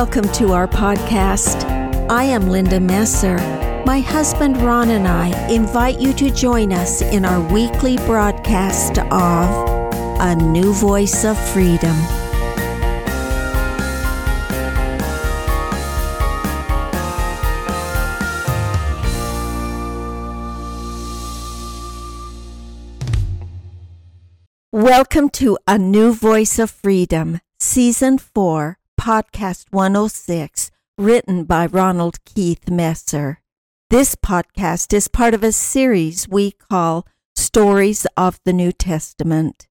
Welcome to our podcast. I am Linda Messer. My husband Ron and I invite you to join us in our weekly broadcast of A New Voice of Freedom. Welcome to A New Voice of Freedom, Season 4, Podcast 106, written by Ronald Keith Messer. This podcast is part of a series we call Stories of the New Testament.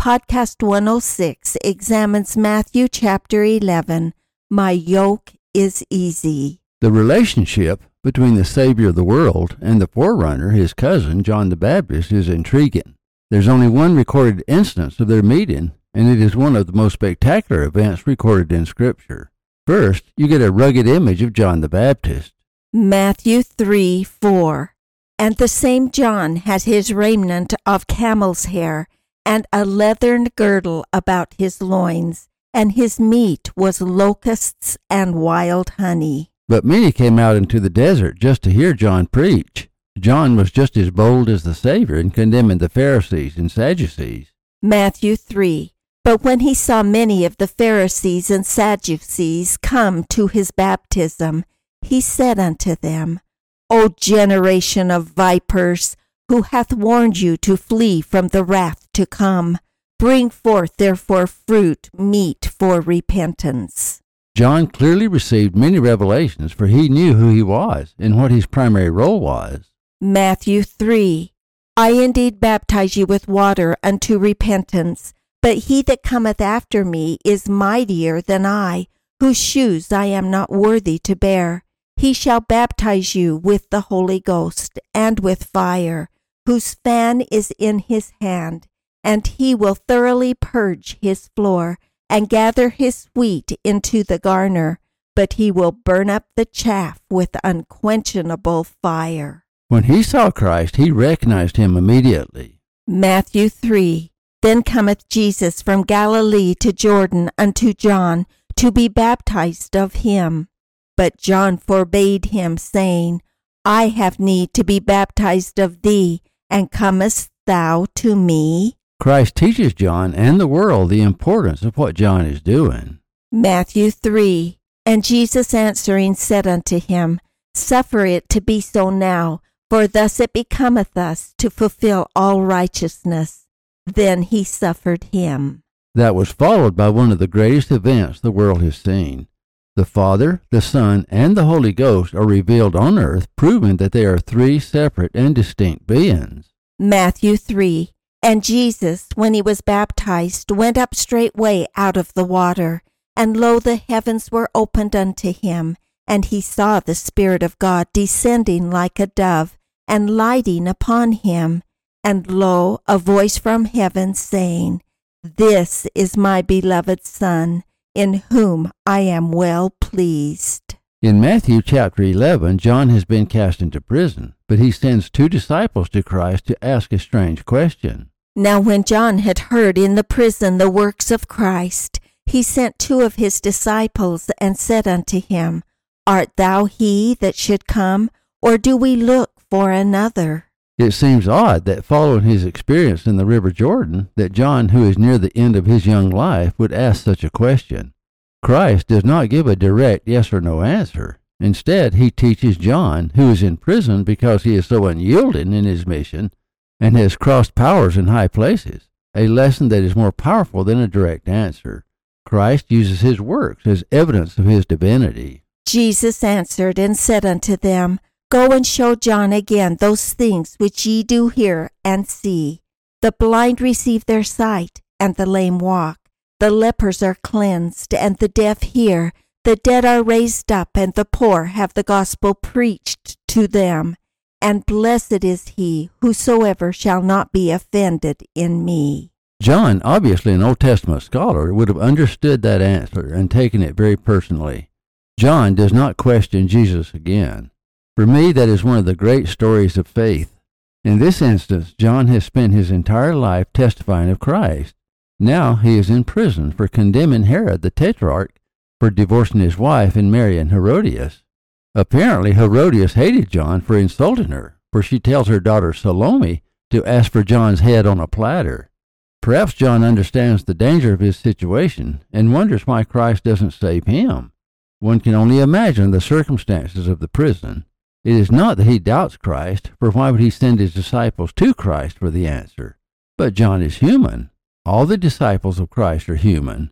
Podcast 106 examines Matthew chapter 11, My Yoke is Easy. The relationship between the Savior of the world and the forerunner, his cousin, John the Baptist, is intriguing. There's only one recorded instance of their meeting, and it is one of the most spectacular events recorded in Scripture. First, you get a rugged image of John the Baptist. Matthew 3 4. And the same John had his raiment of camel's hair, and a leathern girdle about his loins, and his meat was locusts and wild honey. But many came out into the desert just to hear John preach. John was just as bold as the Savior in condemning the Pharisees and Sadducees. Matthew 3. But when he saw many of the Pharisees and Sadducees come to his baptism, he said unto them, O generation of vipers, who hath warned you to flee from the wrath to come? Bring forth therefore fruit meet for repentance. John clearly received many revelations, for he knew who he was and what his primary role was. Matthew 3 I indeed baptize you with water unto repentance, but he that cometh after me is mightier than I, whose shoes I am not worthy to bear. He shall baptize you with the Holy Ghost and with fire, whose fan is in his hand, and he will thoroughly purge his floor and gather his wheat into the garner, but he will burn up the chaff with unquenchable fire. When he saw Christ, he recognized him immediately. Matthew 3 Then cometh Jesus from Galilee to Jordan unto John to be baptized of him. But John forbade him, saying, I have need to be baptized of thee, and comest thou to me? Christ teaches John and the world the importance of what John is doing. Matthew 3 And Jesus answering said unto him, Suffer it to be so now, for thus it becometh us to fulfill all righteousness. Then he suffered him. That was followed by one of the greatest events the world has seen. The Father, the Son, and the Holy Ghost are revealed on earth, proving that they are three separate and distinct beings. Matthew 3 And Jesus, when he was baptized, went up straightway out of the water, and lo, the heavens were opened unto him, and he saw the Spirit of God descending like a dove, and lighting upon him. And lo, a voice from heaven saying, This is my beloved Son, in whom I am well pleased. In Matthew chapter 11, John has been cast into prison, but he sends two disciples to Christ to ask a strange question. Now, when John had heard in the prison the works of Christ, he sent two of his disciples and said unto him, Art thou he that should come, or do we look for another? It seems odd that following his experience in the River Jordan, that John, who is near the end of his young life, would ask such a question. Christ does not give a direct yes or no answer. Instead, he teaches John, who is in prison because he is so unyielding in his mission and has crossed powers in high places, a lesson that is more powerful than a direct answer. Christ uses his works as evidence of his divinity. Jesus answered and said unto them, Go and show John again those things which ye do hear and see. The blind receive their sight, and the lame walk. The lepers are cleansed, and the deaf hear. The dead are raised up, and the poor have the gospel preached to them. And blessed is he whosoever shall not be offended in me. John, obviously an Old Testament scholar, would have understood that answer and taken it very personally. John does not question Jesus again. For me, that is one of the great stories of faith. In this instance, John has spent his entire life testifying of Christ. Now he is in prison for condemning Herod the Tetrarch for divorcing his wife and marrying Herodias. Apparently, Herodias hated John for insulting her, for she tells her daughter Salome to ask for John's head on a platter. Perhaps John understands the danger of his situation and wonders why Christ doesn't save him. One can only imagine the circumstances of the prison. It is not that he doubts Christ, for why would he send his disciples to Christ for the answer? But John is human. All the disciples of Christ are human.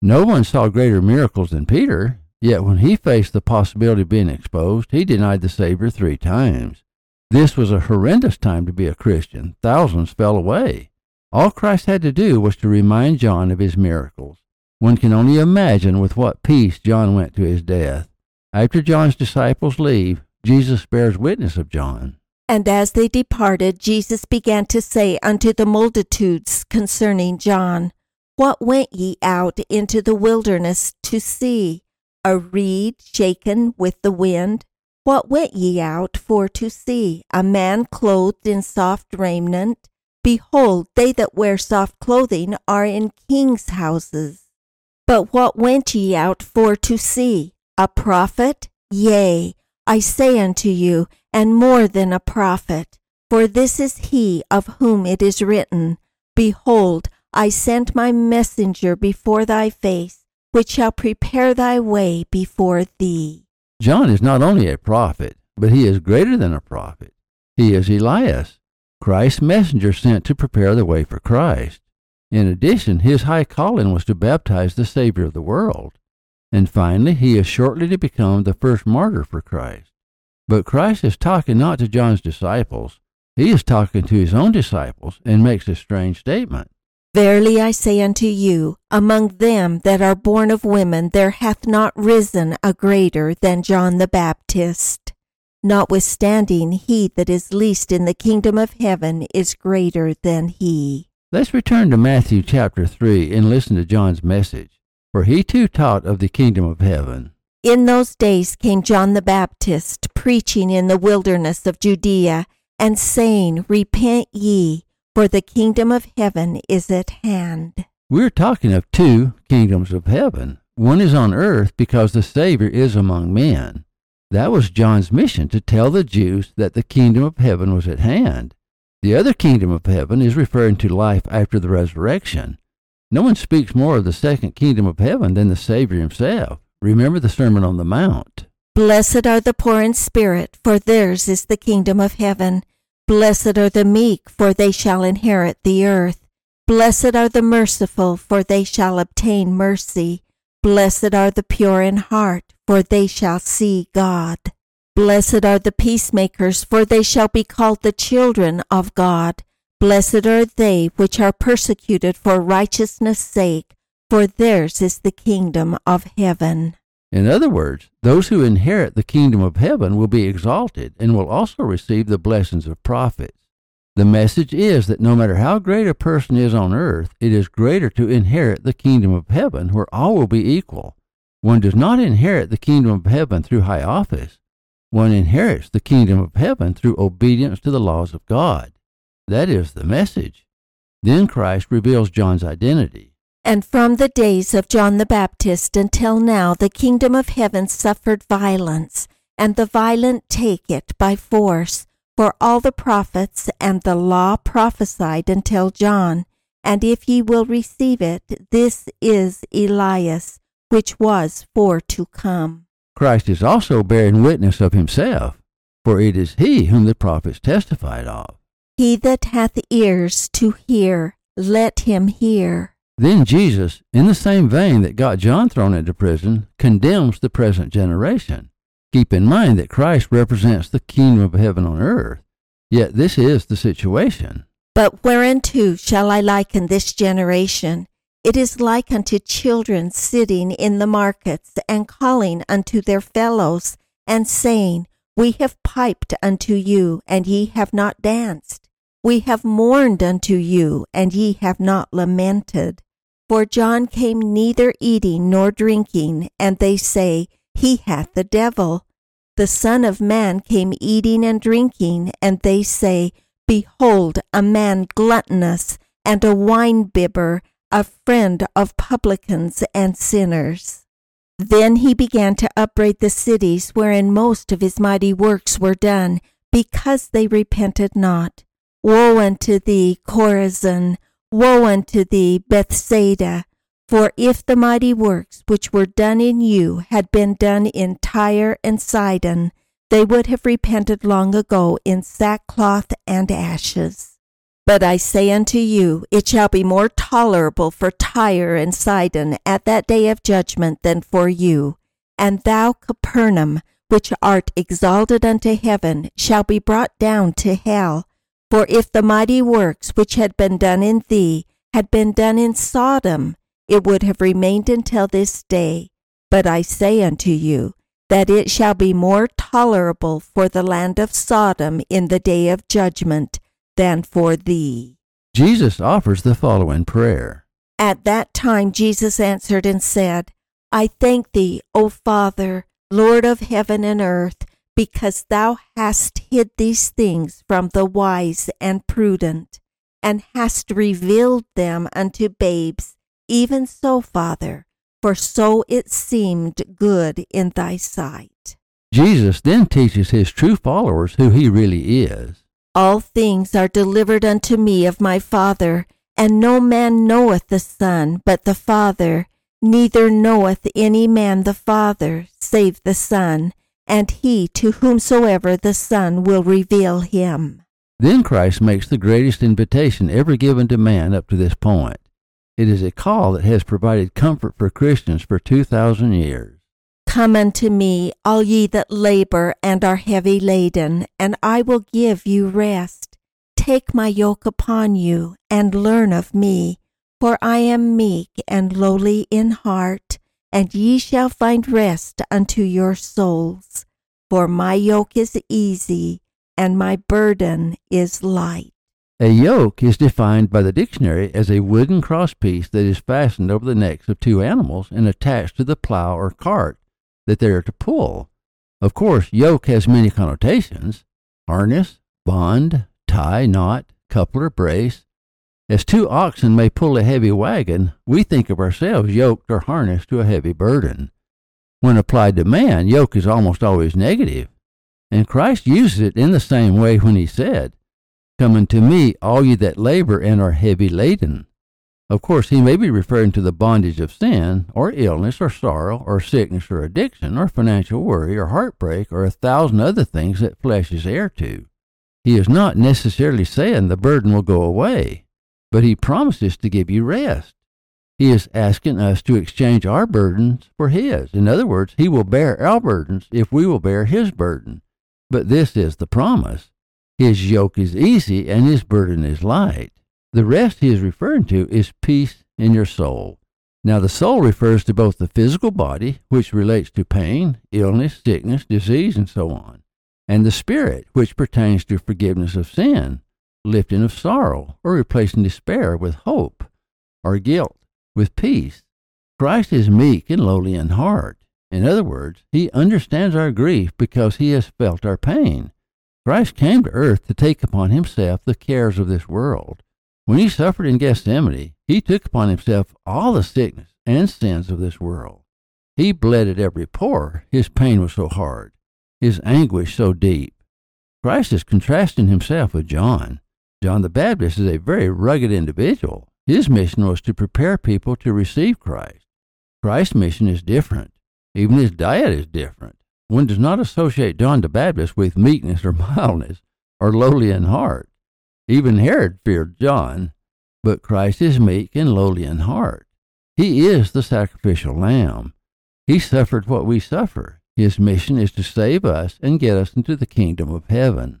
No one saw greater miracles than Peter, yet when he faced the possibility of being exposed, he denied the Savior three times. This was a horrendous time to be a Christian. Thousands fell away. All Christ had to do was to remind John of his miracles. One can only imagine with what peace John went to his death. After John's disciples leave, Jesus bears witness of John. And as they departed, Jesus began to say unto the multitudes concerning John, What went ye out into the wilderness to see? A reed shaken with the wind? What went ye out for to see? A man clothed in soft raiment? Behold, they that wear soft clothing are in kings' houses. But what went ye out for to see? A prophet? Yea, I say unto you, and more than a prophet. For this is he of whom it is written, Behold, I send my messenger before thy face, which shall prepare thy way before thee. John is not only a prophet, but he is greater than a prophet. He is Elias, Christ's messenger sent to prepare the way for Christ. In addition, his high calling was to baptize the Savior of the world. And finally, he is shortly to become the first martyr for Christ. But Christ is talking not to John's disciples, he is talking to his own disciples and makes a strange statement. Verily I say unto you, among them that are born of women there hath not risen a greater than John the Baptist. Notwithstanding, he that is least in the kingdom of heaven is greater than he. Let's return to Matthew chapter 3 and listen to John's message, for he too taught of the kingdom of heaven. In those days came John the Baptist, preaching in the wilderness of Judea, and saying, Repent ye, for the kingdom of heaven is at hand. We're talking of two kingdoms of heaven. One is on earth because the Savior is among men. That was John's mission to tell the Jews that the kingdom of heaven was at hand. The other kingdom of heaven is referring to life after the resurrection. No one speaks more of the second kingdom of heaven than the Savior himself. Remember the Sermon on the Mount. Blessed are the poor in spirit, for theirs is the kingdom of heaven. Blessed are the meek, for they shall inherit the earth. Blessed are the merciful, for they shall obtain mercy. Blessed are the pure in heart, for they shall see God. Blessed are the peacemakers, for they shall be called the children of God. Blessed are they which are persecuted for righteousness' sake, for theirs is the kingdom of heaven. In other words, those who inherit the kingdom of heaven will be exalted and will also receive the blessings of prophets. The message is that no matter how great a person is on earth, it is greater to inherit the kingdom of heaven where all will be equal. One does not inherit the kingdom of heaven through high office. One inherits the kingdom of heaven through obedience to the laws of God. That is the message. Then Christ reveals John's identity. And from the days of John the Baptist until now, the kingdom of heaven suffered violence, and the violent take it by force. For all the prophets and the law prophesied until John. And if ye will receive it, this is Elias, which was for to come. Christ is also bearing witness of himself, for it is he whom the prophets testified of. He that hath ears to hear, let him hear. Then Jesus, in the same vein that got John thrown into prison, condemns the present generation. Keep in mind that Christ represents the kingdom of heaven on earth. Yet this is the situation. But whereunto shall I liken this generation? It is like unto children sitting in the markets and calling unto their fellows and saying, We have piped unto you, and ye have not danced. We have mourned unto you, and ye have not lamented. For John came neither eating nor drinking, and they say, He hath the devil. The Son of Man came eating and drinking, and they say, Behold, a man gluttonous and a wine bibber, a friend of publicans and sinners. Then he began to upbraid the cities wherein most of his mighty works were done, because they repented not. Woe unto thee, Chorazin! Woe unto thee, Bethsaida! For if the mighty works which were done in you had been done in Tyre and Sidon, they would have repented long ago in sackcloth and ashes. But I say unto you, it shall be more tolerable for Tyre and Sidon at that day of judgment than for you. And thou, Capernaum, which art exalted unto heaven, shall be brought down to hell. For if the mighty works which had been done in thee had been done in Sodom, it would have remained until this day. But I say unto you, that it shall be more tolerable for the land of Sodom in the day of judgment than for thee. Jesus offers the following prayer. At that time Jesus answered and said, I thank thee, O Father, Lord of heaven and earth, because thou hast hid these things from the wise and prudent, and hast revealed them unto babes. Even so, Father, for so it seemed good in thy sight. Jesus then teaches his true followers who he really is. All things are delivered unto me of my Father, and no man knoweth the Son but the Father, neither knoweth any man the Father save the Son, and he to whomsoever the Son will reveal him. Then Christ makes the greatest invitation ever given to man up to this point. It is a call that has provided comfort for Christians for 2,000 years. Come unto me, all ye that labor and are heavy laden, and I will give you rest. Take my yoke upon you, and learn of me, for I am meek and lowly in heart, and ye shall find rest unto your souls. For my yoke is easy, and my burden is light. A yoke is defined by the dictionary as a wooden crosspiece that is fastened over the necks of two animals and attached to the plow or cart that they are to pull. Of course, yoke has many connotations harness, bond, tie, knot, coupler, brace. As two oxen may pull a heavy wagon, we think of ourselves yoked or harnessed to a heavy burden. When applied to man, yoke is almost always negative, and Christ uses it in the same way when he said, Come unto me, all ye that labor and are heavy laden. Of course, he may be referring to the bondage of sin, or illness, or sorrow, or sickness, or addiction, or financial worry, or heartbreak, or a thousand other things that flesh is heir to. He is not necessarily saying the burden will go away, but he promises to give you rest. He is asking us to exchange our burdens for his. In other words, he will bear our burdens if we will bear his burden. But this is the promise his yoke is easy and his burden is light. The rest he is referring to is peace in your soul. Now, the soul refers to both the physical body, which relates to pain, illness, sickness, disease, and so on, and the spirit, which pertains to forgiveness of sin, lifting of sorrow, or replacing despair with hope, or guilt with peace. Christ is meek and lowly in heart. In other words, he understands our grief because he has felt our pain. Christ came to earth to take upon himself the cares of this world. When he suffered in Gethsemane, he took upon himself all the sickness and sins of this world. He bled at every pore. His pain was so hard, his anguish so deep. Christ is contrasting himself with John. John the Baptist is a very rugged individual. His mission was to prepare people to receive Christ. Christ's mission is different. Even his diet is different. One does not associate John the Baptist with meekness or mildness or lowly in heart. Even Herod feared John, but Christ is meek and lowly in heart. He is the sacrificial lamb. He suffered what we suffer. His mission is to save us and get us into the kingdom of heaven.